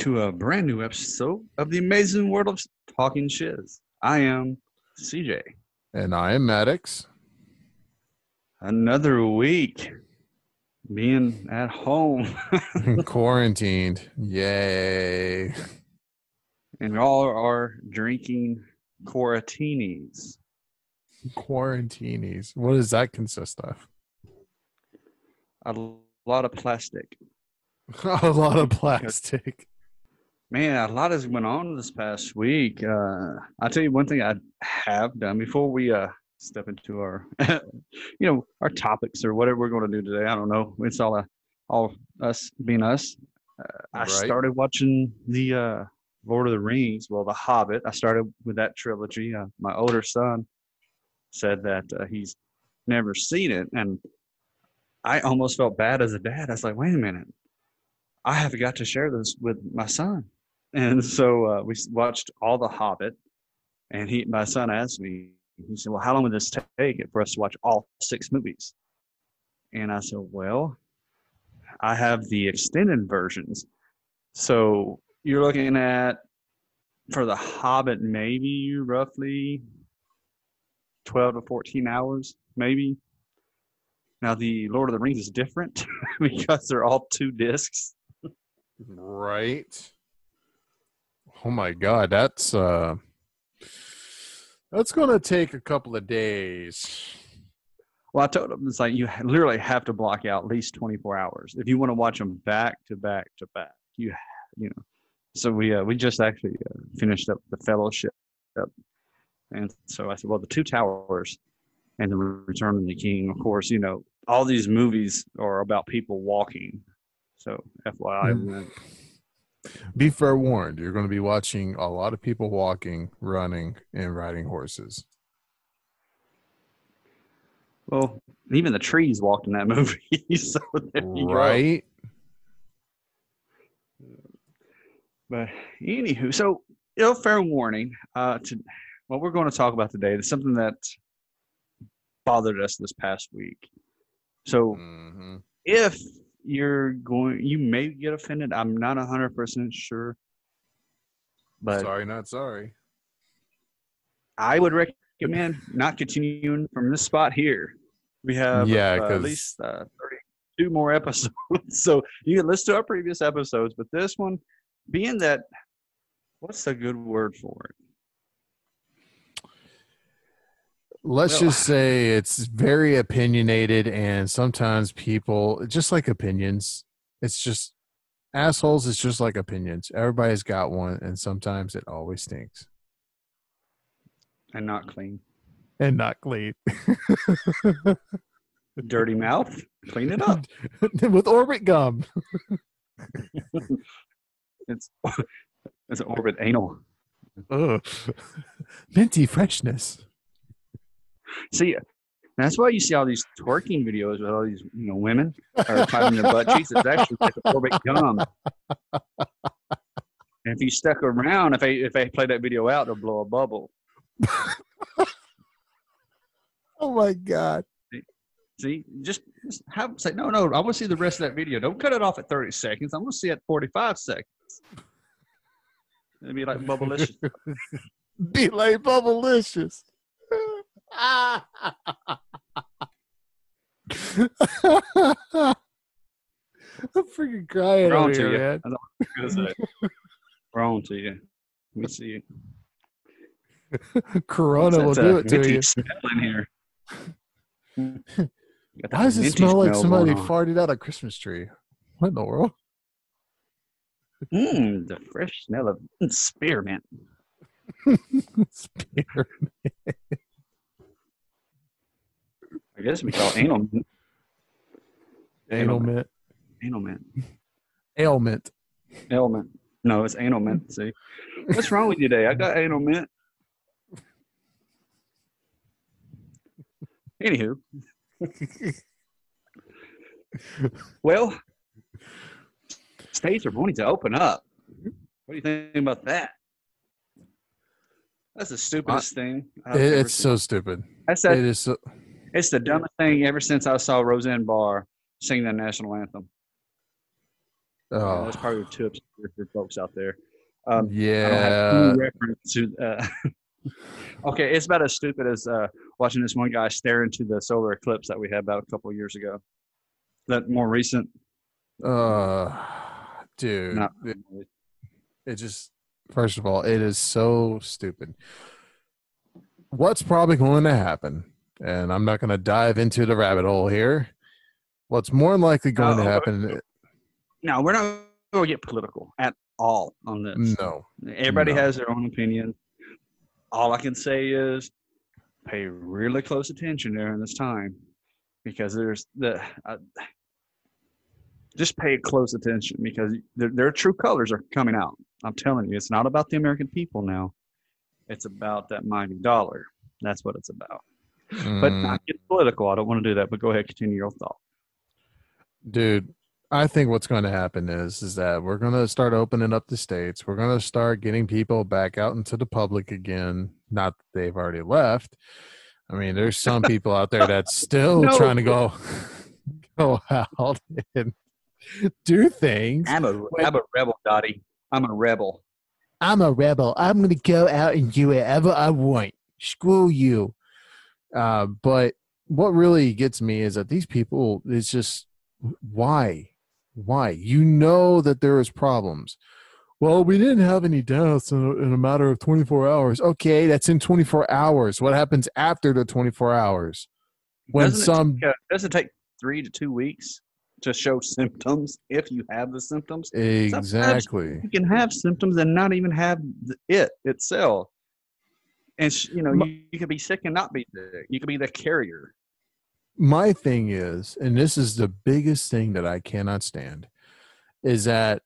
To a brand new episode of the amazing world of talking shiz. I am CJ. And I am Maddox. Another week being at home, Quarantined. Yay. and all are drinking quarantinis. Quarantinis. What does that consist of? A lot of plastic. A lot of plastic. Man, a lot has went on this past week. Uh, I'll tell you one thing I have done before we uh, step into our, you know, our topics or whatever we're going to do today. I don't know. It's all uh, all us being us. Uh, I Right. started watching the uh, Lord of the Rings. Well, The Hobbit. I started with that trilogy. Uh, my older son said that uh, he's never seen it, and I almost felt bad as a dad. I was like, wait a minute. I have got to share this with my son. And so uh, we watched all the Hobbit, and he, my son asked me, he said, "Well, how long would this take for us to watch all six movies?" And I said, "Well, I have the extended versions, so you're looking at for the Hobbit maybe roughly twelve to fourteen hours, maybe." Now the Lord of the Rings is different because they're all two discs. Right. Oh my god, that's uh that's gonna take a couple of days. Well, I told him it's like you literally have to block out at least 24 hours if you want to watch them back to back to back. You, you know. So we uh, we just actually uh, finished up the Fellowship, and so I said, well, the Two Towers and the Return of the King. Of course, you know all these movies are about people walking. So FYI, Mm. went- Be forewarned, you're gonna be watching a lot of people walking, running, and riding horses. well, even the trees walked in that movie. so there you go. Right? But anywho, so you know, fair warning. Uh, to what we're going to talk about today is something that bothered us this past week. So hmm if you're going, you may get offended. I'm not hundred percent sure, but Sorry, not sorry. I would recommend not continuing from this spot here. We have Yeah, uh, at least uh, 32 more episodes, so you can listen to our previous episodes. But this one, being that, what's a good word for it? Let's Well- just say it's very opinionated, and sometimes people, just like opinions, it's just assholes. It's just like opinions. Everybody's got one, and sometimes it always stinks And not clean. and not clean. Dirty mouth, clean it up. With orbit gum. It's it's an orbit anal. Ugh. Minty freshness. See, that's why you see all these twerking videos with all these you know women are tying their butt cheeks. It's actually gum. And if you stuck around, if they if they play that video out, they'll blow a bubble. Oh my god. See, just, just have say no, no. I want to see the rest of that video. Don't cut it off at thirty seconds. I want to see it at forty-five seconds. It'd be like bubblicious. Be like bubblicious. I'm freaking crying We're on to here, you. man. I'm gonna. We're on to you. Let me see you. Corona will do it to you. smell in here. Why does it smell like smell somebody farted out a Christmas tree? What in the world? Mm, the fresh smell of spearmint. Spear. I guess we call it Ailment. anal mint. Ailment. Ailment. No, it's anal mint. See, what's wrong with you today? I got anal mint. Anywho, well, states are wanting to open up. What do you think about that? That's the stupidest thing. I've It- it's so stupid. That's It that, is so. It's the dumbest thing ever since I saw Roseanne Barr sing the national anthem. Oh, That's probably too obscure for folks out there. Um, I don't have yeah. reference to. Uh, okay, it's about as stupid as uh, watching this one guy stare into the solar eclipse that we had about a couple of years ago. That more recent. Uh, dude, Not, it, it just first of all, it is so stupid. What's probably going to happen, and I'm not going to dive into the rabbit hole here. What's more than likely going to Oh, happen? no, we're not going to get political at all on this. No, Everybody No. has their own opinion. All I can say is pay really close attention during this time because there's the uh, just pay close attention because their, their true colors are coming out. I'm telling you, it's not about the American people now. It's about that mighty dollar. That's what it's about. But Mm, not get political. I don't want to do that. But go ahead, continue your thought. dude, I think what's going to happen is is that we're going to start opening up the states. We're going to start getting people back out into the public again. Not that they've already left. I mean, there's some people out there that's still No. trying to go go out and do things. I'm a am a rebel, Dottie. I'm a rebel. I'm a rebel. I'm going to go out and do whatever I want. Screw you. Uh, but what really gets me is that these people, it's just, why? Why? You know that there is problems. Well, we didn't have any deaths in a, in a matter of 24 hours. Okay, that's in 24 hours. What happens after the 24 hours? When doesn't some it take, uh, doesn't it take three to two weeks to show symptoms if you have the symptoms? exactly. You can have symptoms and not even have it itself. And you know, you, you could be sick and not be sick. You could be the carrier. my thing is, and this is the biggest thing that I cannot stand, is that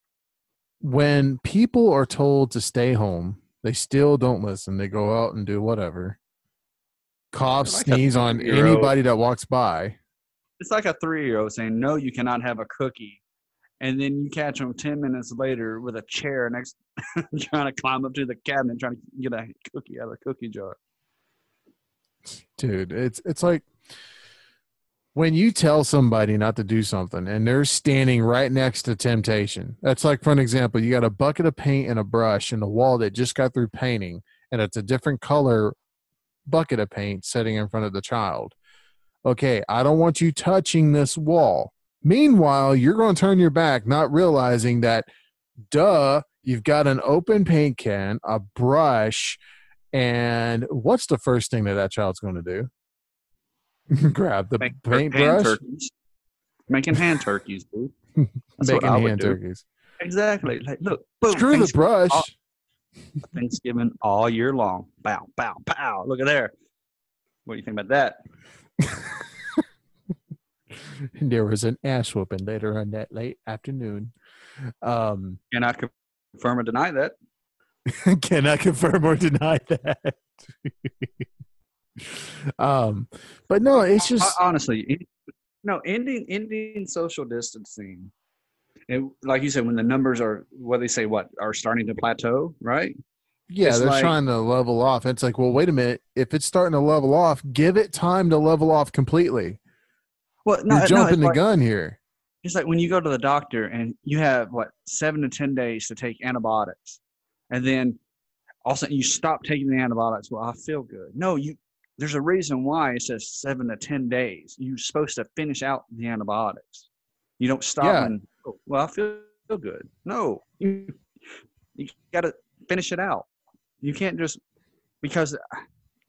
when people are told to stay home, they still don't listen. They go out and do whatever. Cough, like sneeze on anybody that walks by. It's like a three-year-old saying, "No, you cannot have a cookie," and then you catch them ten minutes later with a chair next, trying to climb up to the cabinet, trying to get a cookie out of the cookie jar. Dude, it's it's like when you tell somebody not to do something and they're standing right next to temptation. That's like for an example, you got a bucket of paint and a brush and a wall that just got through painting and it's a different color bucket of paint sitting in front of the child. Okay, I don't want you touching this wall. Meanwhile, you're going to turn your back not realizing that duh, you've got an open paint can, a brush, and what's the first thing that that child's going to do? Grab the Make paintbrush, turkeys. Making hand turkeys, dude. That's making hand do. turkeys. Exactly. Like, look, boom, Screw the brush. all- Thanksgiving all year long. Bow, bow, bow. Look at there. What do you think about that? there was an ass whooping later on that late afternoon. Um, Can I confirm or deny that? cannot confirm or deny that. um, but no, it's just honestly, no ending ending social distancing. It, like you said, when the numbers are what they say, what are starting to plateau, right? yeah, it's they're like- trying to level off. It's like, well, wait a minute. If it's starting to level off, give it time to level off completely. Well, no, You're jumping it's the like, gun here. it's like when you go to the doctor and you have what seven to ten days to take antibiotics, and then all of a sudden you stop taking the antibiotics. Well, I feel good. No, you. There's a reason why it says seven to ten days. You're supposed to finish out the antibiotics. You don't stop Yeah. and oh, well, I feel, feel good. No, you you got to finish it out. You can't just because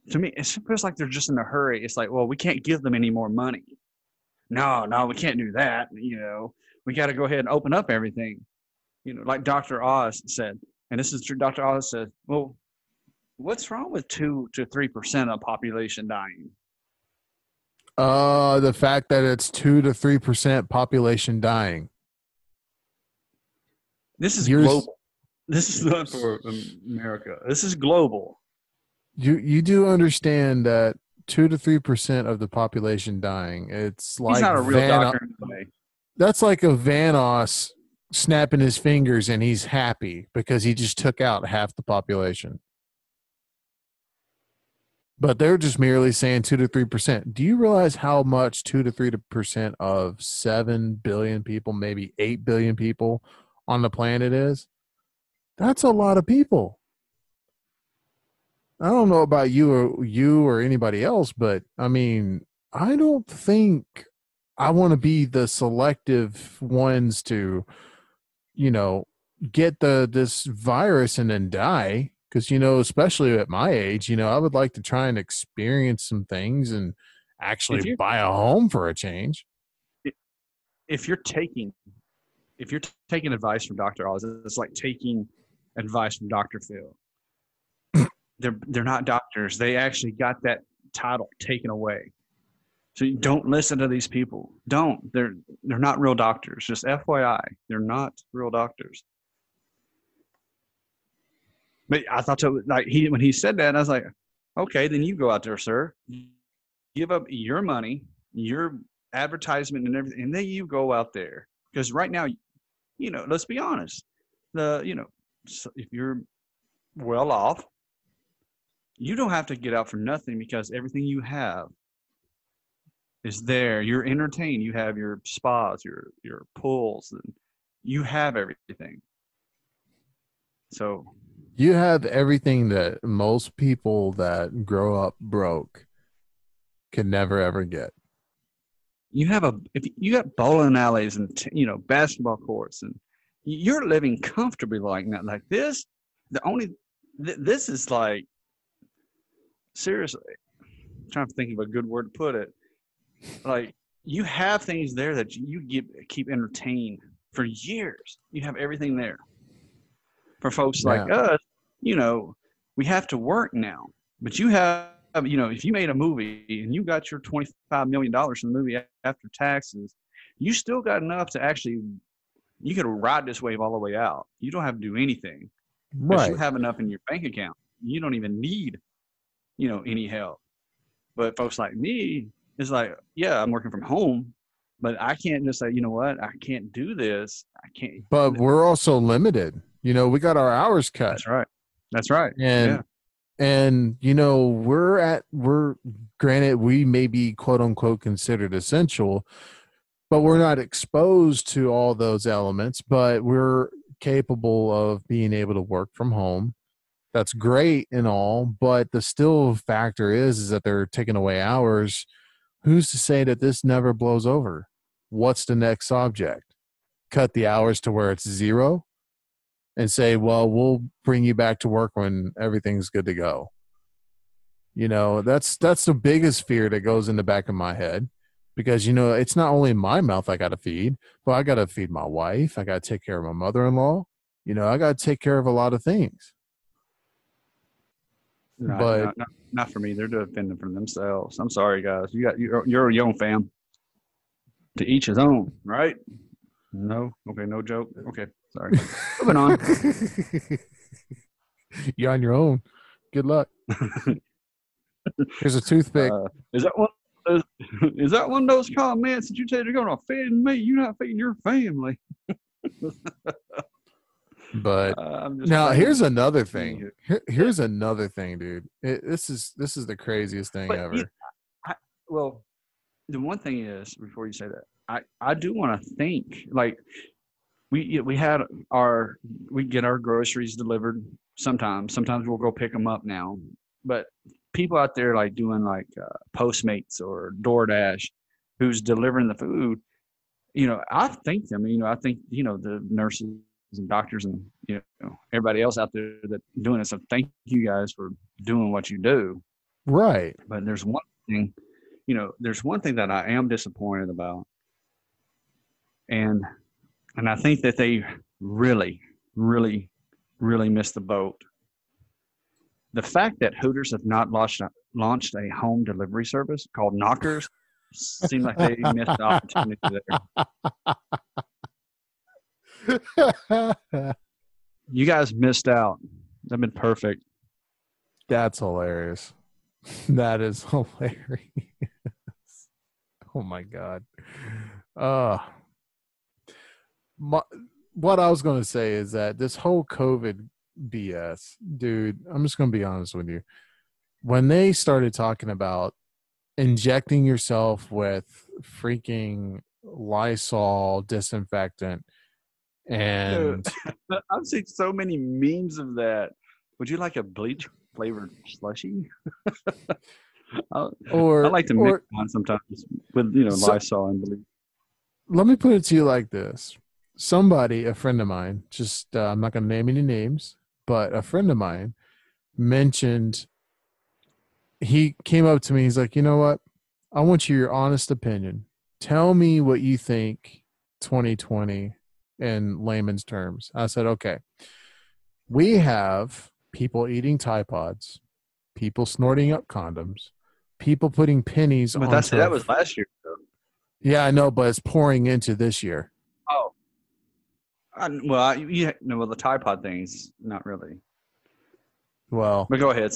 to me it feels like they're just in a hurry. It's like, well, we can't give them any more money. No, no, we can't do that. You know, we got to go ahead and open up everything. You know, like Dr. Oz said, and this is true. Dr. Oz said, well, what's wrong with two to three percent of population dying? Uh, the fact that it's two to three percent population dying. This is global. This is not for America. This is global. You you do understand that two to three percent of the population dying. It's like He's not a real Van- doctor anyway. That's like a Thanos snapping his fingers and he's happy because he just took out half the population. But they're just merely saying two to three percent. Do you realize how much two to three percent of seven billion people, maybe eight billion people, on the planet is, that's a lot of people. I don't know about you or you or anybody else, but I mean, I don't think I want to be the selective ones to, you know, get the this virus and then die. Because you know, especially at my age, you know, I would like to try and experience some things and actually buy a home for a change. If you're taking, if you're taking advice from Doctor Oz, it's like taking advice from Doctor Phil. They're they're not doctors. They actually got that title taken away. So you don't listen to these people. Don't. They're they're not real doctors. Just FYI, they're not real doctors. But I thought so. Like he when he said that, I was like, okay, then you go out there, sir. Give up your money, your advertisement, and everything, and then you go out there. Because right now, you know, let's be honest. The you know, if you're well off, you don't have to get out for nothing because everything you have is there. You're entertained. You have your spas, your your pools, and you have everything. So you have everything that most people that grow up broke can never ever get. You have a if you got bowling alleys and you know basketball courts and you're living comfortably like that. Like this, the only th- this is like seriously. I'm trying to think of a good word to put it like you have things there that you get, keep entertained for years. You have everything there. For folks yeah. like us, you know, we have to work now. But you have, you know, if you made a movie and you got your twenty-five million dollars from the movie after taxes, you still got enough to actually, you could ride this wave all the way out. You don't have to do anything. Right. You have enough in your bank account. You don't even need, you know, any help. But folks like me, it's like, yeah, I'm working from home, but I can't just say, you know what, I can't do this. I can't. But we're also limited. You know, we got our hours cut. That's right. That's right. And yeah. and you know, we're at we're granted we may be quote unquote considered essential, but we're not exposed to all those elements, but we're capable of being able to work from home that's great and all but the still factor is is that they're taking away hours who's to say that this never blows over? What's the next object? Cut the hours to where it's zero and say, well, we'll bring you back to work when everything's good to go. You know, that's that's the biggest fear that goes in the back of my head because you know, it's not only my mouth I got to feed, but I got to feed my wife, I got to take care of my mother-in-law. You know, I got to take care of a lot of things. But not, for me. They're defending for themselves. I'm sorry, guys. You got you're, you're a young fam. To each his own, right? No. Okay. No joke. Okay. Sorry. Moving on. You're on your own. Good luck. Here's a toothpick. Uh, is that one? Is, is that one of those comments that you say they're going to feed me? You're not feeding your family. But uh, now here's another thing. Here, here's another thing, dude. It, this is this is the craziest thing but ever. I, well, the one thing is before you say that, I I do want to think like we we had our we get our groceries delivered sometimes. Sometimes we'll go pick them up now, but people out there like doing like uh, Postmates or DoorDash, who's delivering the food. You know, I thank them. You know, I think you know the nurses and doctors and you know everybody else out there that doing it. So thank you guys for doing what you do. Right. But there's one thing, you know, there's one thing that I am disappointed about. And and I think that they really, really, really missed the boat. The fact that Hooters have not launched a, launched a home delivery service called Knockers seemed like they missed the opportunity there. you guys missed out. That'd been perfect. That's hilarious. That is hilarious. oh my god. Uh my, what I was going to say is that this whole COVID BS, dude, I'm just going to be honest with you. When they started talking about injecting yourself with freaking Lysol disinfectant And I've seen so many memes of that. Would you like a bleach flavored slushy? Or I like to or- mix one sometimes with you know So- Lysol and bleach. let me put it to you like this somebody a friend of mine just uh, i'm not going to name any names but a friend of mine mentioned he came up to me he's like you know what i want your honest opinion tell me what you think 2020 in layman's terms i said okay we have people eating tide pods people snorting up condoms people putting pennies But that's that was last year. Though. yeah i know but it's pouring into this year Oh, I, well, I, you no, well the Tide Pod things, not really. well But go ahead.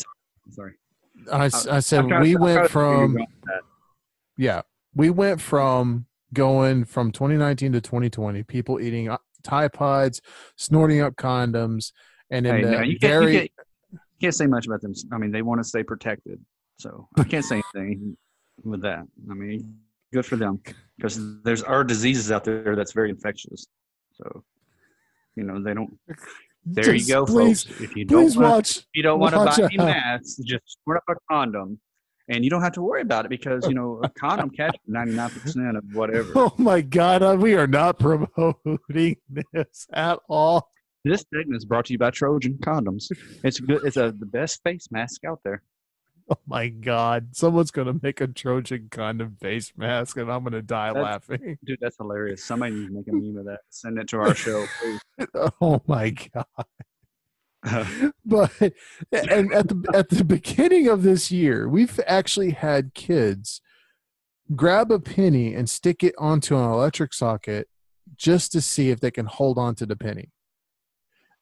Sorry. I, I, said I'm trying to- we went to you from yeah we went from going from 2019 to 2020 people eating uh, Tide Pods, snorting up condoms, and in Hey, the now, you, can't, very you, can't, you can't say much about them. I mean, they want to stay protected, so I can't say anything with that. I mean, good for them because there's are diseases out there that's very infectious. So, you know, they don't. There Just you go, please, folks. If you don't wanna, watch. if you don't want to buy any masks, just squirt up a condom, and you don't have to worry about it because you know a condom catches ninety nine percent of whatever. Oh my God, uh, we are not promoting this at all. This segment is brought to you by Trojan condoms. It's good. It's a the best face mask out there. Oh my God, someone's gonna make a Trojan condom face mask, and I'm gonna die That's- laughing. Dude, that's hilarious. Somebody needs to make a meme of that. Send it to our show, please. Oh my God. but and at the at the beginning of this year, we've actually had kids grab a penny and stick it onto an electric socket just to see if they can hold on to the penny.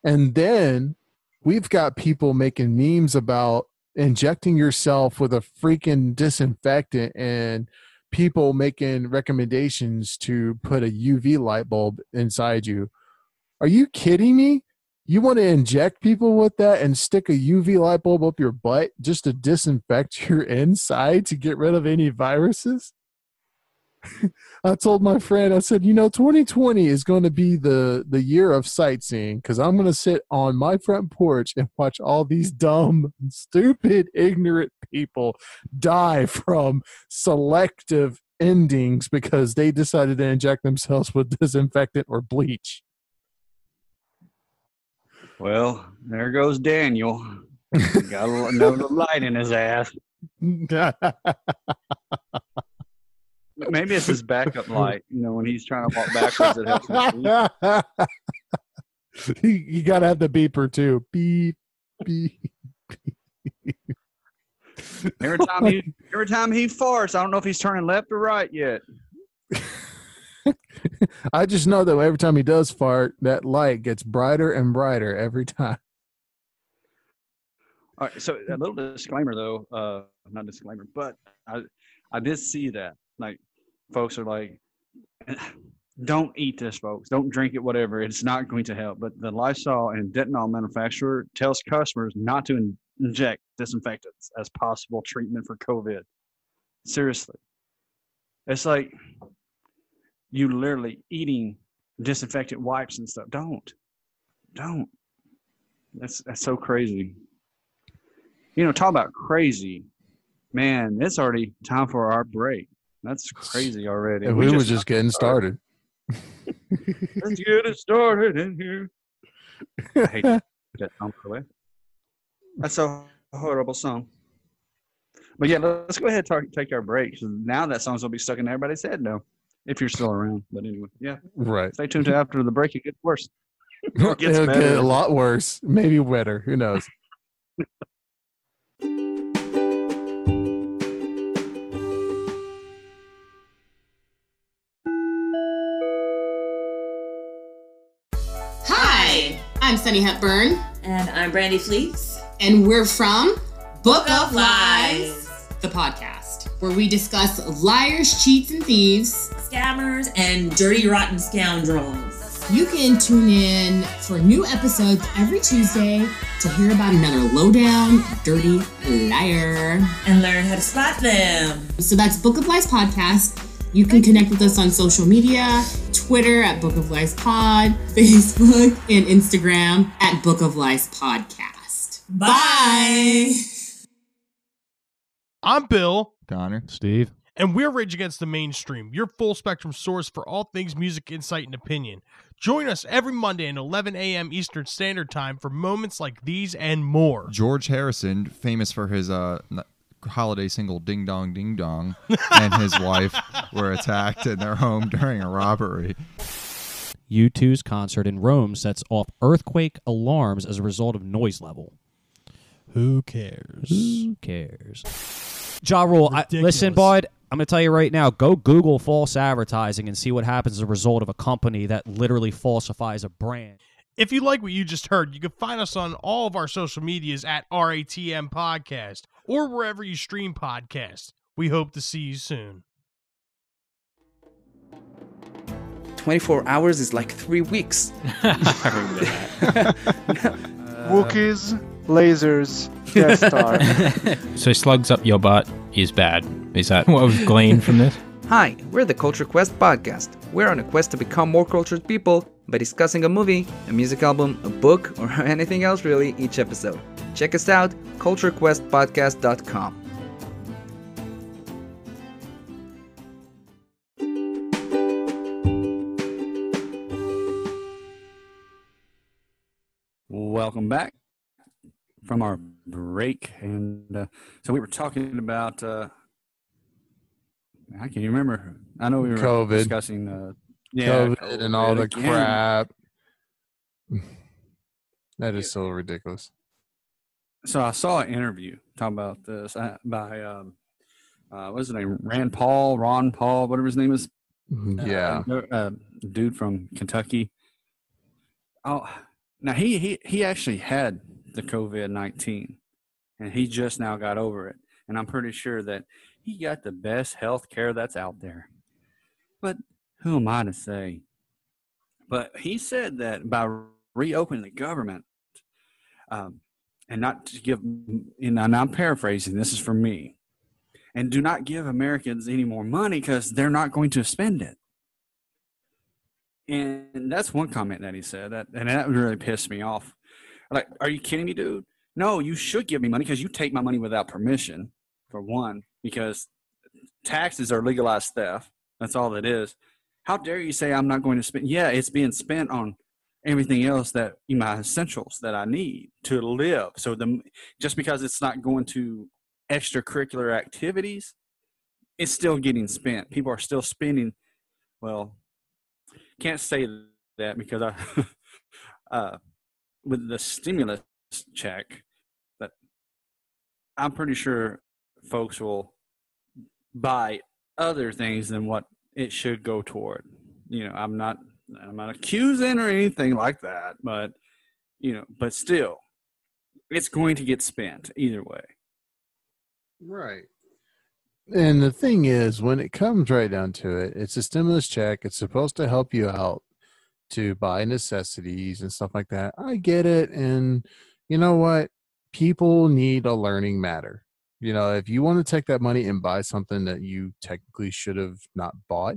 And then we've got people making memes about injecting yourself with a freaking disinfectant and people making recommendations to put a UV light bulb inside you. Are you kidding me? You want to inject people with that and stick a UV light bulb up your butt just to disinfect your inside to get rid of any viruses? I told my friend, I said, you know, 2020 is going to be the the year of sightseeing because I'm going to sit on my front porch and watch all these dumb, stupid, ignorant people die from selective endings because they decided to inject themselves with disinfectant or bleach. Well, there goes Daniel. Got a- another light in his ass. Maybe it's his backup light. You know, when he's trying to walk backwards, it helps him you, you gotta have the beeper too. Beep, beep. Every time he, every time he farts, I don't know if he's turning left or right yet. I just know that every time he does fart, that light gets brighter and brighter every time. All right, so a little disclaimer though, uh, not disclaimer, but I, I did see that. Like, folks are like, don't eat this, folks. Don't drink it, whatever. It's not going to help. But the Lysol and Dettol manufacturer tells customers not to in- inject disinfectants as possible treatment for COVID. Seriously, it's like you literally eating disinfectant wipes and stuff. Don't, don't. That's that's so crazy. You know, talk about crazy, man. It's already time for our break. That's crazy already. And we, were just getting started. Let's get it started in here. I hate that song, by the way. That's a horrible song. But yeah, let's go ahead and talk, take our break. Now that song's gonna be stuck in everybody's head now, if you're still around. But anyway, yeah, Right. stay tuned to after the break. It gets worse. It gets It'll get a lot worse. Maybe wetter. Who knows? Hi, I'm Sunny Hepburn, And I'm Brandy Fleece. and we're from Book of of Lies, the podcast, where we discuss liars, cheats, and thieves. Scammers and dirty, rotten scoundrels. You can tune in for new episodes every Tuesday to hear about another lowdown, dirty liar. And learn how to spot them. So that's Book of Lies podcast. You can connect with us on social media, Twitter at Book of Lies Pod, Facebook and Instagram at Book of Lies Podcast. Bye. I'm Bill, Connor. Steve. and we're Rage Against the Mainstream, your full spectrum source for all things music, insight, and opinion. Join us every Monday at 11 a.m. Eastern Standard Time for moments like these and more. George Harrison, famous for his uh, holiday single "Ding Dong Ding Dong," and his wife were attacked in their home during a robbery. U2's concert in Rome sets off earthquake alarms as a result of noise level. Who cares? Who cares? Ja Rule, I, listen, bud. I'm going to tell you right now. Go Google false advertising and see what happens as a result of a company that literally falsifies a brand. If you like what you just heard, you can find us on all of our social medias at RATM Podcast or wherever you stream podcasts. We hope to see you soon. 24 hours is like three weeks. Wookiees, lasers, Death Star. So slugs up your butt is bad. Is that what was gleaned from this? Hi, we're the Culture Quest podcast. We're on a quest to become more cultured people by discussing a movie, a music album, a book, or anything else really each episode. Check us out, culturequestpodcast.com. Welcome back from our break, and uh, so we were talking about. Uh, I can you remember? I know we were COVID. discussing. Uh, yeah, COVID and all the again. crap. That is so ridiculous. So I saw an interview talking about this uh, by um, uh, what's his name? Rand Paul, Ron Paul, whatever his name is. Yeah. uh, uh, dude from Kentucky. Oh, now he he he actually had the COVID nineteen, and he just now got over it. And I'm pretty sure that he got the best health care that's out there. But who am I to say? But he said that by reopening the government, um, and not to give, and I'm paraphrasing. This is for me and do not give Americans any more money because they're not going to spend it. And that's one comment that he said that, and that really pissed me off. Like, are you kidding me, dude? No, you should give me money because you take my money without permission, for one, because taxes are legalized theft. That's all it is. How dare you say I'm not going to spend? Yeah, it's being spent on everything else that my essentials that I need to live. So the just because it's not going to extracurricular activities, it's still getting spent. People are still spending. Well, can't say that because I, uh, with the stimulus check, that I'm pretty sure folks will buy other things than what it should go toward. You know, I'm not, I'm not accusing or anything like that, but you know, but still, it's going to get spent either way. Right. And the thing is, when it comes right down to it, it's a stimulus check. It's supposed to help you out to buy necessities and stuff like that. I get it. And you know what? People need a learning matter. You know, if you want to take that money and buy something that you technically should have not bought,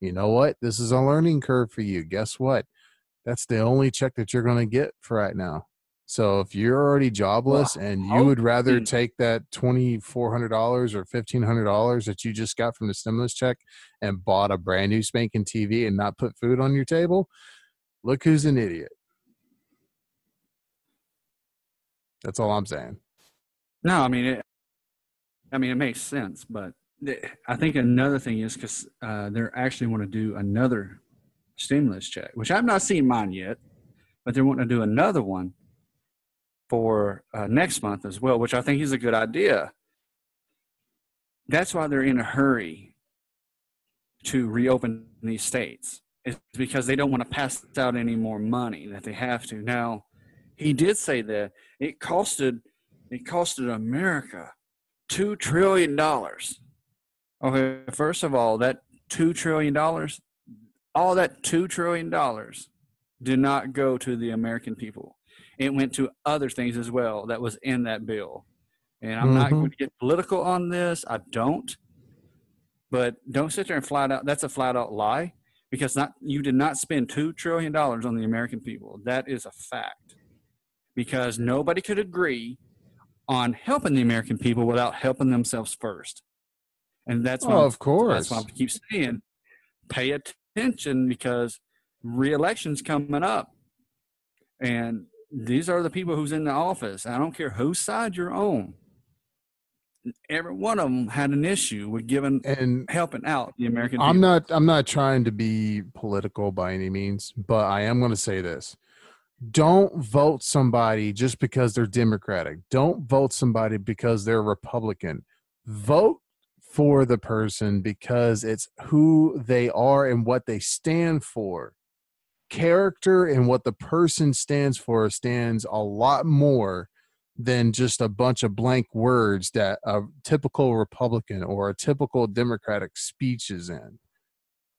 you know what? This is a learning curve for you. Guess what? That's the only check that you're going to get for right now. So if you're already jobless and you would rather take that twenty four hundred dollars or fifteen hundred dollars that you just got from the stimulus check and bought a brand new spanking TV and not put food on your table, look who's an idiot. That's all I'm saying. No, I mean, it, I mean, it makes sense, but I think another thing is because uh, they're actually want to do another stimulus check, which I've not seen mine yet, but they're wanting to do another one for uh, next month as well, which I think is a good idea. That's why they're in a hurry to reopen these states. It's because they don't want to pass out any more money that they have to. Now, he did say that it costed it costed America two trillion dollars. Okay, first of all, that two trillion dollars, all that two trillion dollars did not go to the American people. It went to other things as well that was in that bill. And I'm not Mhm. going to get political on this. I don't. But don't sit there and flat out that's a flat out lie because not you did not spend two trillion dollars on the American people. That is a fact. Because nobody could agree on helping the American people without helping themselves first. And that's why Oh, of course. That's why I keep saying pay attention because re-election's coming up. And these are the people who's in the office. I don't care whose side you're on. Every one of them had an issue with giving and helping out the American I'm people. not I'm not trying to be political by any means, but I am going to say this. Don't vote somebody just because they're Democratic. Don't vote somebody because they're Republican. Vote for the person because it's who they are and what they stand for. Character and what the person stands for stands a lot more than just a bunch of blank words that a typical Republican or a typical Democratic speech is in.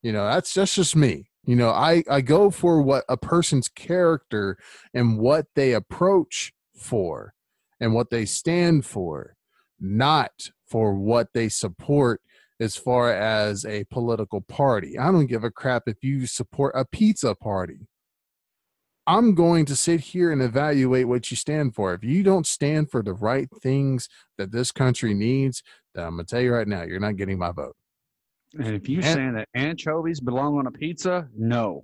You know, that's that's just me. You know, I I go for what a person's character and what they approach for and what they stand for, not for what they support as far as a political party. I don't give a crap if you support a pizza party. I'm going to sit here and evaluate what you stand for. If you don't stand for the right things that this country needs, then I'm going to tell you right now, you're not getting my vote. And if you And- saying that anchovies belong on a pizza, no,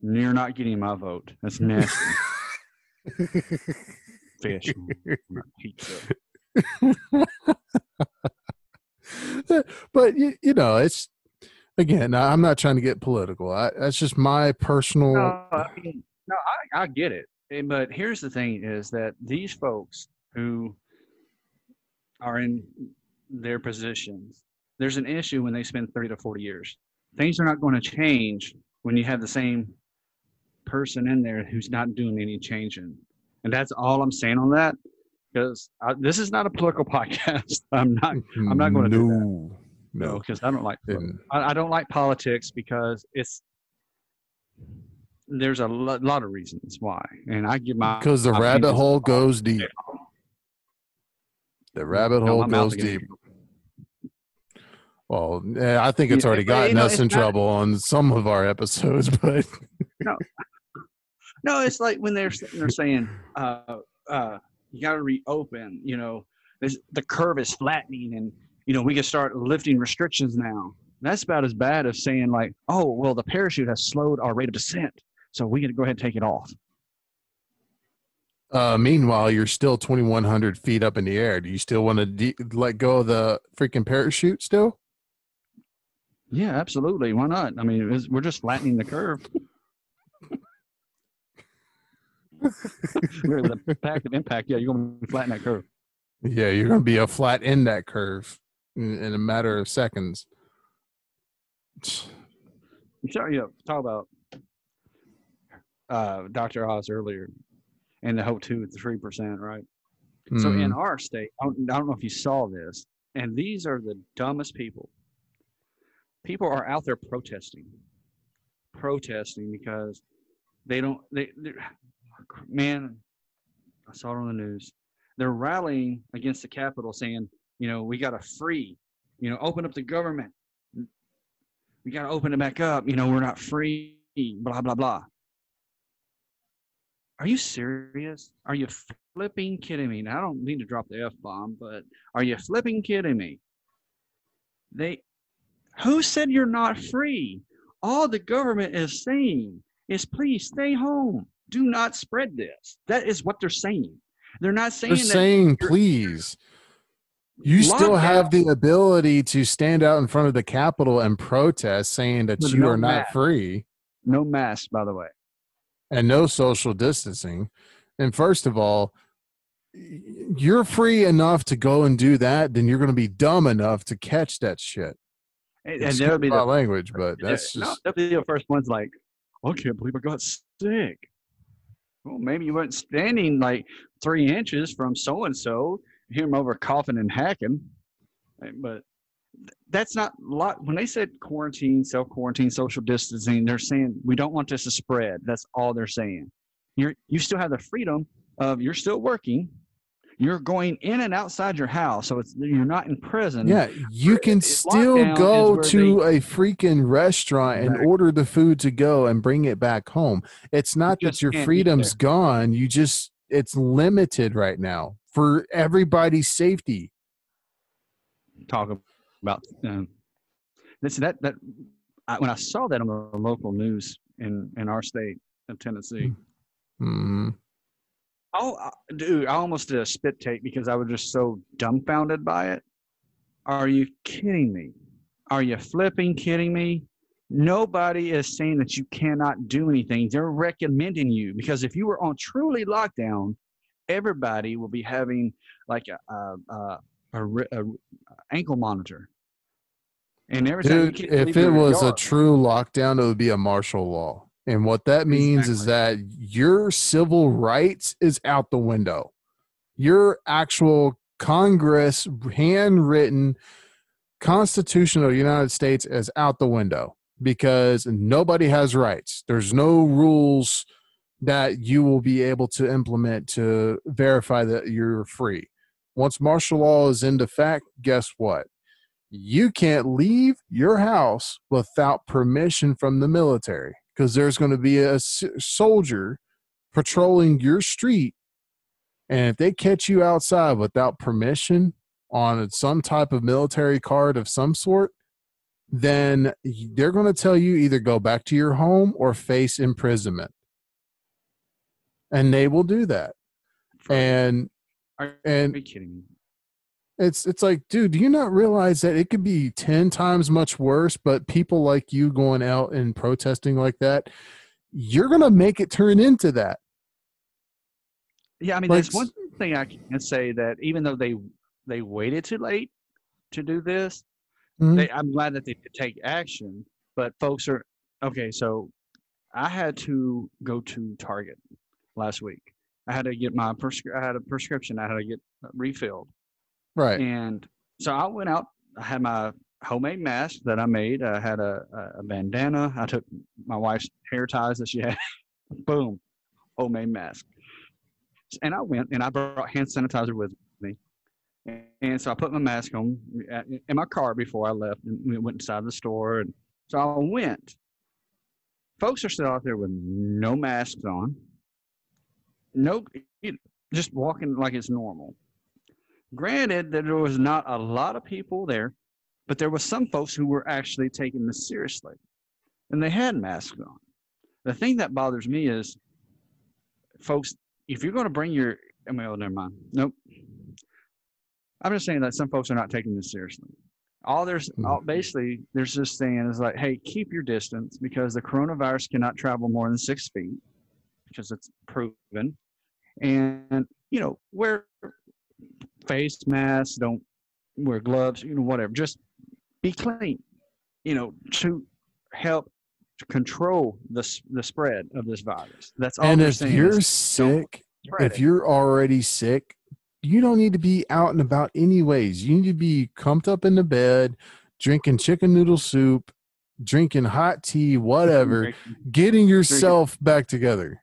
you're not getting my vote. That's nasty. Fish on a pizza. but you, you know, it's again, I'm not trying to get political. I, that's just my personal. No, I mean, no, I, I get it. But here's the thing: is that these folks who are in their positions, there's an issue when they spend 30 to 40 years. Things are not going to change when you have the same person in there who's not doing any changing. And that's all I'm saying on that. Because this is not a political podcast. I'm not. I'm not going to do that. no, no. because I don't like. And- I, I don't like politics because it's there's a lo- lot of reasons why, and I give my because the rabbit hole goes deep. The rabbit hole goes deep. Well, I think it's already but, you gotten know, us in not- trouble on some of our episodes, but no, No, it's like when they're they're saying, uh, uh, you got to reopen. You know, the curve is flattening, and you know we can start lifting restrictions now. That's about as bad as saying like, oh, well, the parachute has slowed our rate of descent, so we can go ahead and take it off. uh, meanwhile, you're still 2,100 feet up in the air. Do you still want to de- let go of the freaking parachute still? Yeah, absolutely. Why not? I mean, we're just flattening the curve. With a pack of impact, yeah, you're going to flatten that curve. Yeah, you're going to be a flat in that curve in, in a matter of seconds. I'm Sorry, you know, talk about uh, Dr. Oz earlier and the whole two to three percent, right? So in Mm. our state, I don't, I don't know if you saw this, and these are the dumbest people. People are out there protesting, protesting because they don't. They, man, I saw it on the news. They're rallying against the Capitol, saying, you know, we got to free, you know, open up the government. We got to open it back up. You know, we're not free. Blah blah blah. Are you serious? Are you flipping kidding me? Now, I don't mean to drop the F bomb, but are you flipping kidding me? They, who said you're not free? All the government is saying is please stay home. Do not spread this. That is what they're saying. They're not saying They're that saying, please. You still have the ability to stand out in front of the Capitol and protest saying that you no are not mask. free no mask, by the way. and no social distancing. And first of all, you're free enough to go and do that, then you're going to be dumb enough to catch that shit. And, and they'll be the language, but that's no, just they'll be the first ones like, I can't believe I got sick. Well, maybe you weren't standing like three inches from so and so. Hear them over coughing and hacking, but that's not lot. When they said quarantine, self quarantine, social distancing, they're saying we don't want this to spread. That's all they're saying. You're you still have the freedom of you're still working, You're going in and outside your house, so it's you're not in prison. Yeah, you can still go to where a freaking restaurant and Exactly. order the food to go and bring it back home. It's not that your freedom's gone. You just it's limited right now for everybody's safety. talk about um, this that that I, when I saw that on the local news in in our state of Tennessee, Mhm. Oh uh, I- dude, I almost did a spit take because I was just so dumbfounded by it. Are you kidding me? Are you flipping kidding me? Nobody is saying that you cannot do anything. They're recommending you because if you were on truly lockdown, everybody will be having like a a, a, a, ankle monitor. And every time you Dude, if it was a true lockdown, it would be a martial law. And what that means is that your civil rights is out the window. Your actual Congress handwritten Constitution of the United States is out the window because nobody has rights. There's no rules that you will be able to implement to verify that you're free. Once martial law is into effect, guess what? You can't leave your house without permission from the military because there's going to be a soldier patrolling your street. And if they catch you outside without permission on some type of military card of some sort, then they're going to tell you either go back to your home or face imprisonment. And they will do that. And Are and you kidding me? It's it's like, dude, do you not realize that it could be ten times much worse? But people like you going out and protesting like that, you're gonna make it turn into that. Yeah, I mean, Like there's one thing I can say that even though they they waited too late to do this, Mhm. they, I'm glad that they could take action. But folks are okay. So I had to go to Target last week. I had to get my prescri- I had a prescription. I had to get refilled, Right. and so I went out. I had my homemade mask that I made. I had a, a, bandana. I took my wife's hair ties that she had. Boom, homemade mask. And I went and I brought hand sanitizer with me. And so I put my mask on in my car before I left and we went inside the store. And so I went. Folks are still out there with no masks on. No, just walking like it's normal. Granted that there was not a lot of people there, but there was some folks who were actually taking this seriously, and they had masks on. The thing that bothers me is, folks, if you're going to bring your, I mean, oh, never mind. Nope. I'm just saying that some folks are not taking this seriously. All there's hmm. all, basically there's this saying is like, hey, keep your distance because the coronavirus cannot travel more than six feet because it's proven, and you know wear face masks, don't wear gloves, you know whatever. Just be clean, you know, to help to control the the spread of this virus. That's all and if you're sick, if it. you're already sick, you don't need to be out and about anyways. You need to be cumped up in the bed, drinking chicken noodle soup, drinking hot tea, whatever, getting yourself back together.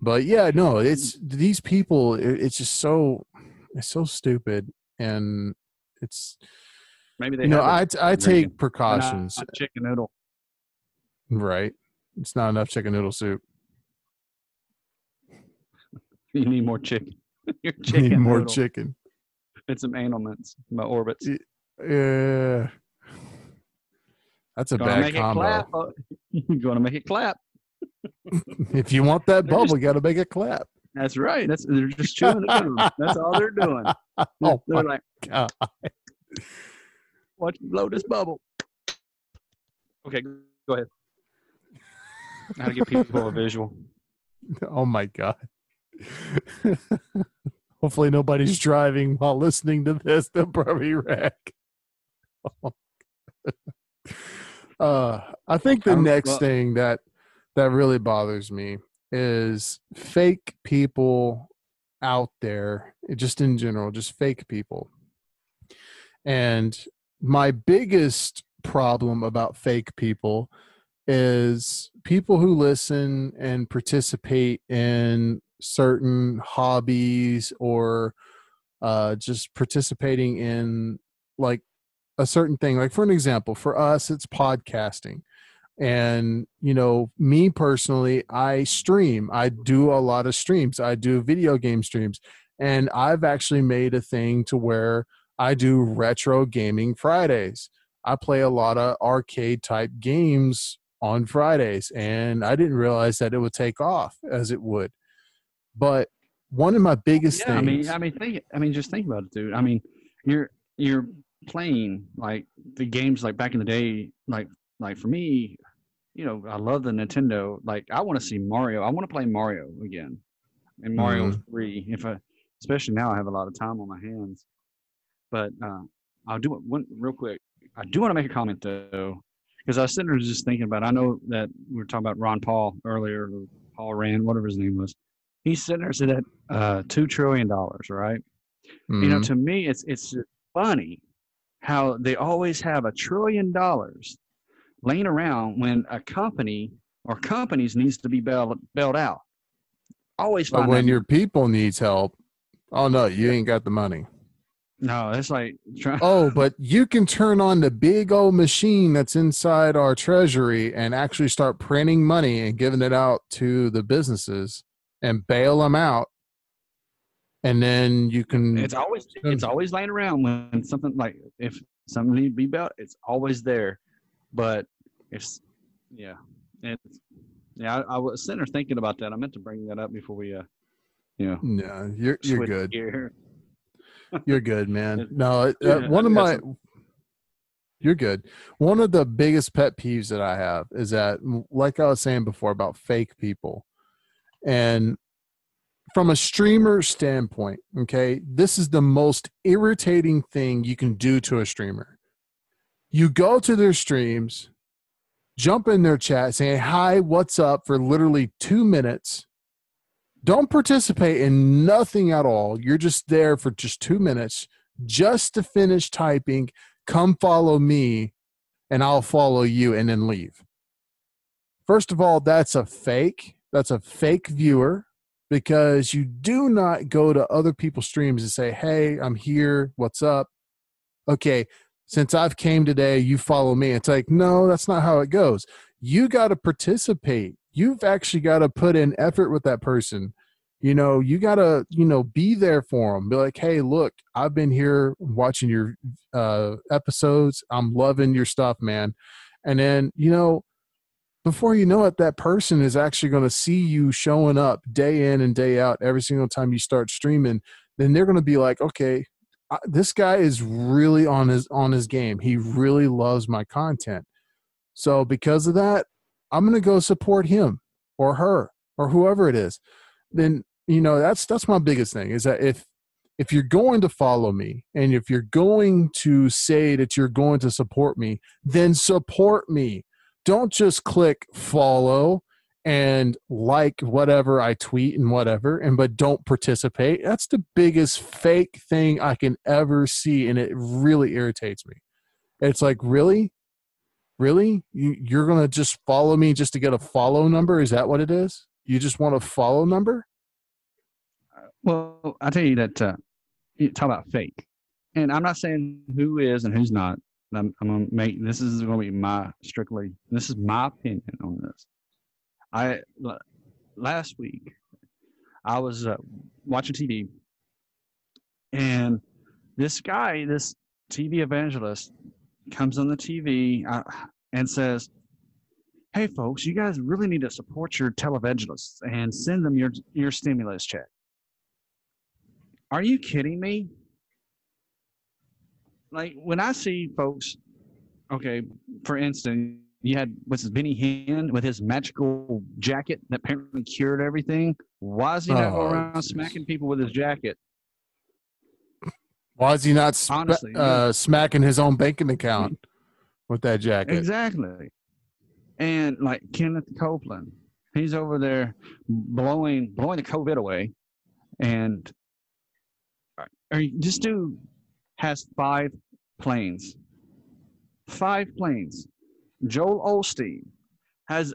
But yeah, no, it's these people. It's just so, it's so stupid, and it's Maybe they you know I I take but not precautions, chicken noodle. right? It's not enough chicken noodle soup. You need more chicken. Your You chicken need more noodle. chicken. And some animals, my orbits. Yeah, that's a Gonna bad combo. uh, You're gonna make it clap. if you want that bubble, just- you got to make it clap. That's right. That's they're just chewing the. That's all they're doing. Oh they're like, God. watch me blow this bubble. Okay, go ahead. How to give people a visual. Oh my god. Hopefully nobody's driving while listening to this. They'll probably wreck. uh, I think the next thing that that really bothers me is fake people out there, just in general, just fake people. And my biggest problem about fake people is people who listen and participate in certain hobbies or uh, just participating in like a certain thing. Like for an example, for us, it's podcasting. And, you know, me personally, I stream. I do a lot of streams. I do video game streams. And I've actually made a thing to where I do retro gaming Fridays. I play a lot of arcade type games on Fridays, and I didn't realize that it would take off as it would. But one of my biggest Yeah, I mean, I mean, think. I mean, just think about it, dude. I mean, you're you're playing like the games like back in the day. Like like for me, you know, I love the Nintendo. Like I want to see Mario. I want to play Mario again, and Mario Mm-hmm. Three. If I, especially now, I have a lot of time on my hands. But uh, I'll do it one real quick. I do want to make a comment though, because I was sitting there just thinking about. I know that we were talking about Ron Paul earlier, Paul Rand, whatever his name was. He's sitting there said that uh, two trillion dollars, right? You know, Mhm. to me, it's it's funny how they always have a trillion dollars laying around when a company or companies needs to be bailed bailed out. Always but when that- your people needs help, oh no, you ain't got the money. no, it's like trying. Oh, but you can turn on the big old machine that's inside our treasury and actually start printing money and giving it out to the businesses and bail them out. And then you can It's always it's always laying around when something like if something needs to be built, it's always there. But if yeah, it's yeah, I, I was sitting there thinking about that. I meant to bring that up before we uh, you know, Yeah, you're you're good. You're good, man. No, uh, one of my you're good. One of the biggest pet peeves that I have is that, like I was saying before about fake people, and from a streamer standpoint, okay, this is the most irritating thing you can do to a streamer. You go to their streams, jump in their chat, saying hi, what's up for literally two minutes don't participate in nothing at all. You're just there for just two minutes just to finish typing, come follow me, and I'll follow you, and then leave. First of all, that's a fake. That's a fake viewer because you do not go to other people's streams and say, hey, I'm here. What's up? Okay, since I've came today, you follow me. It's like, no, that's not how it goes. You got to participate. You've actually got to put in effort with that person. You know, you got to, you know, be there for them. Be like, hey, look, I've been here watching your uh, episodes. I'm loving your stuff, man. And then, you know, before you know it, that person is actually going to see you showing up day in and day out every single time you start streaming. Then they're going to be like, okay, this guy is really on his on his game. He really loves my content. So because of that, I'm going to go support him or her or whoever it is. Then you know that's that's my biggest thing is that if if you're going to follow me and if you're going to say that you're going to support me, then support me. Don't just click follow and like whatever I tweet and whatever and but don't participate. That's the biggest fake thing I can ever see and it really irritates me. It's like, really? Really? You you're to just follow me just to get a follow number? Is that what it is? You just want a follow number? Well, I tell you that uh, you talk about fake, and I'm not saying who is and who's not. I'm, I'm gonna make this is to be my strictly. This is my opinion on this. I last week I was uh, watching TV, and this guy, this TV evangelist, comes on the TV uh, and says, "Hey, folks, you guys really need to support your televangelists and send them your your stimulus check." Are you kidding me? Like when I see folks, okay, for instance, you had what's his Benny Hinn with his magical jacket that apparently cured everything. Why is he not Oh, going around jeez. smacking people with his jacket? Why is he not spa- Honestly, yeah. uh, smacking his own banking account with that jacket? Exactly. And like Kenneth Copeland, he's over there blowing blowing the COVID away, and or this dude has five planes. Five planes. Joel Osteen has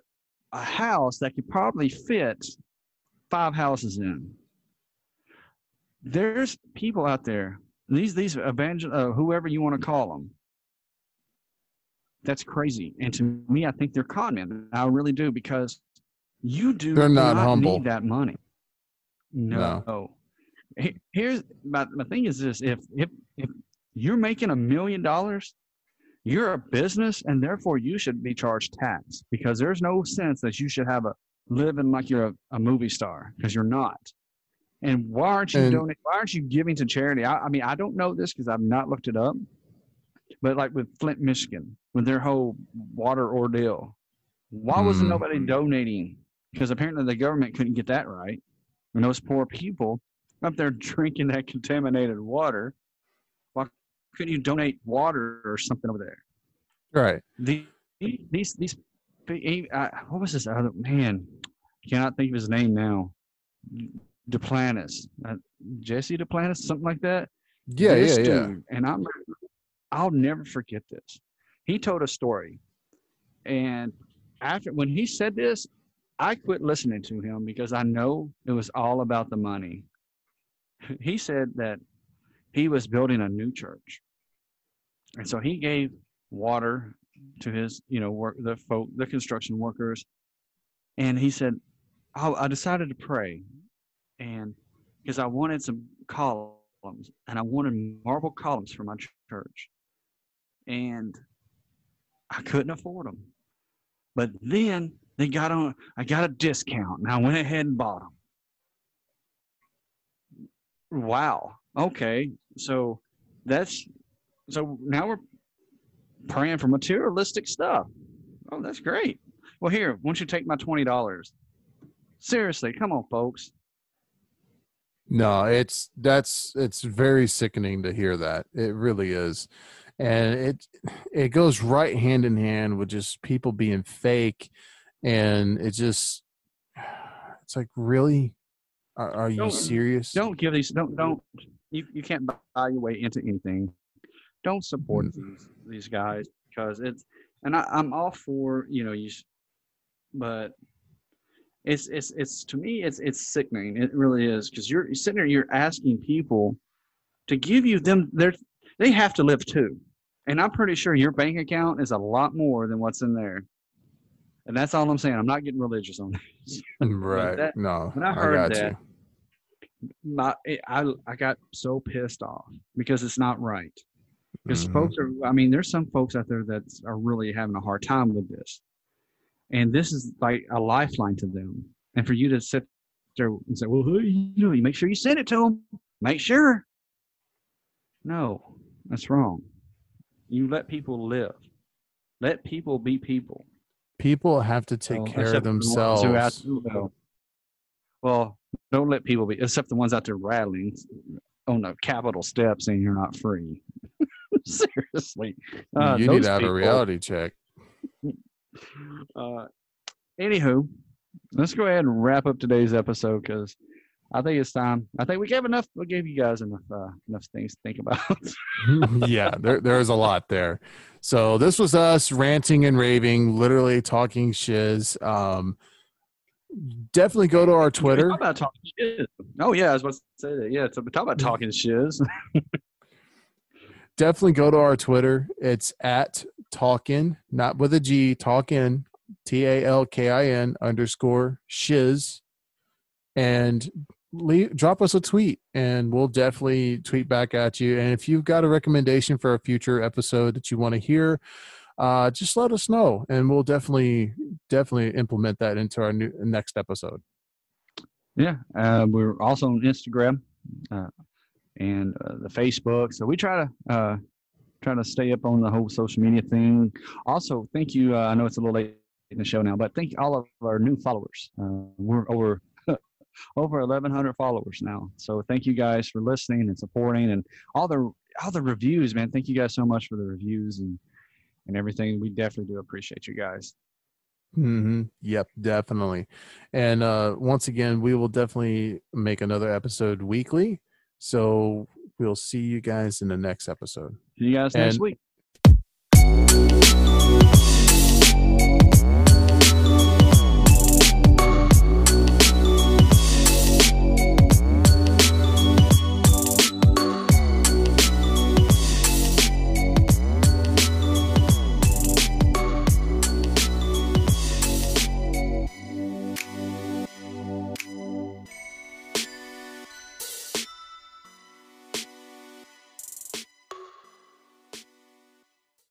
a house that could probably fit five houses in. there's people out there. These these evangel uh, whoever you want to call them. That's crazy, and to me, I think they're con men. I really do because you do They're not humble. need that money. No. He- Here's my my thing is this: if if if you're making a million dollars, you're a business, and therefore you should be charged tax because there's no sense that you should have a living like you're a, a movie star because you're not. And why aren't you And- donating? Why aren't you giving to charity? I, I mean, I don't know this because I've not looked it up, but like with Flint, Michigan, with their whole water ordeal, why wasn't Hmm. nobody donating? Because apparently the government couldn't get that right. And those poor people up there drinking that contaminated water, couldn't you donate water or something over there? Right. The, these these uh, what was this other man? Cannot think of his name now. Duplantis, uh, Jesse Duplantis, something like that. Yeah, This yeah, yeah. and I'm I'll never forget this. He told a story, and after when he said this, I quit listening to him because I know it was all about the money. He said that he was building a new church, and so he gave water to his, you know, work the folk, the construction workers, and he said, I, I decided to pray, and because I wanted some columns, and I wanted marble columns for my ch- church, and I couldn't afford them. But then they got on. I got a discount, and I went ahead and bought them. Wow. Okay. So that's so now we're praying for materialistic stuff. Oh, that's great. Well, here, why don't you take my twenty dollars? Seriously, come on, folks. No, it's that's it's very sickening to hear that. It really is. And it it goes right hand in hand with just people being fake and it just it's like really are, are you Don't- serious? Don't give these. Don't don't. You you can't buy your way into anything. Don't support mm-hmm. these these guys because it's and I, I'm all for you know you, but it's it's it's to me it's it's sickening. It really is because you're, you're sitting there you're asking people to give you them their they have to live too, and I'm pretty sure your bank account is a lot more than what's in there. And that's all I'm saying. I'm not getting religious on this. right. that- no. when I heard got that, you. My it, I I got so pissed off because it's not right. Because Mhm. folks are, I mean, there's some folks out there that are really having a hard time with this, and this is like a lifeline to them. And for you to sit there and say, "Well, you know, you make sure you send it to them. Make sure." No, that's wrong. You let people live. Let people be people. People have to take care of for the ones who out- themselves. well, don't let people be, except the ones out there rattling on the Capitol steps saying you're not free. Seriously. Uh, you need to have a reality check. Uh, anywho, let's go ahead and wrap up today's episode because I think it's time. I think we gave enough. We gave you guys enough uh, enough things to think about. yeah, there there's a lot there. So this was us ranting and raving, literally talking shiz. Um, definitely go to our Twitter. Talk about talking shiz. Oh yeah, I was about to say that. Yeah, so talk about talking shiz. Definitely go to our Twitter. It's at talkin, not with a G, talkin, T A L K I N underscore shiz, and leave, drop us a tweet, and we'll definitely tweet back at you. And if you've got a recommendation for a future episode that you want to hear, uh, just let us know, and we'll definitely definitely implement that into our new next episode. Yeah, uh, we're also on Instagram uh, and uh, the Facebook. So we try to uh, try to stay up on the whole social media thing. Also, thank you. Uh, I know it's a little late in the show now, but thank all of our new followers. We're over over 1,100 followers now. So thank you guys for listening and supporting and all the all the reviews, man. Thank you guys so much for the reviews and and everything. We definitely do appreciate you guys. hmm Yep, definitely. And uh, once again, we will definitely make another episode weekly. So we'll see you guys in the next episode. See you guys next week.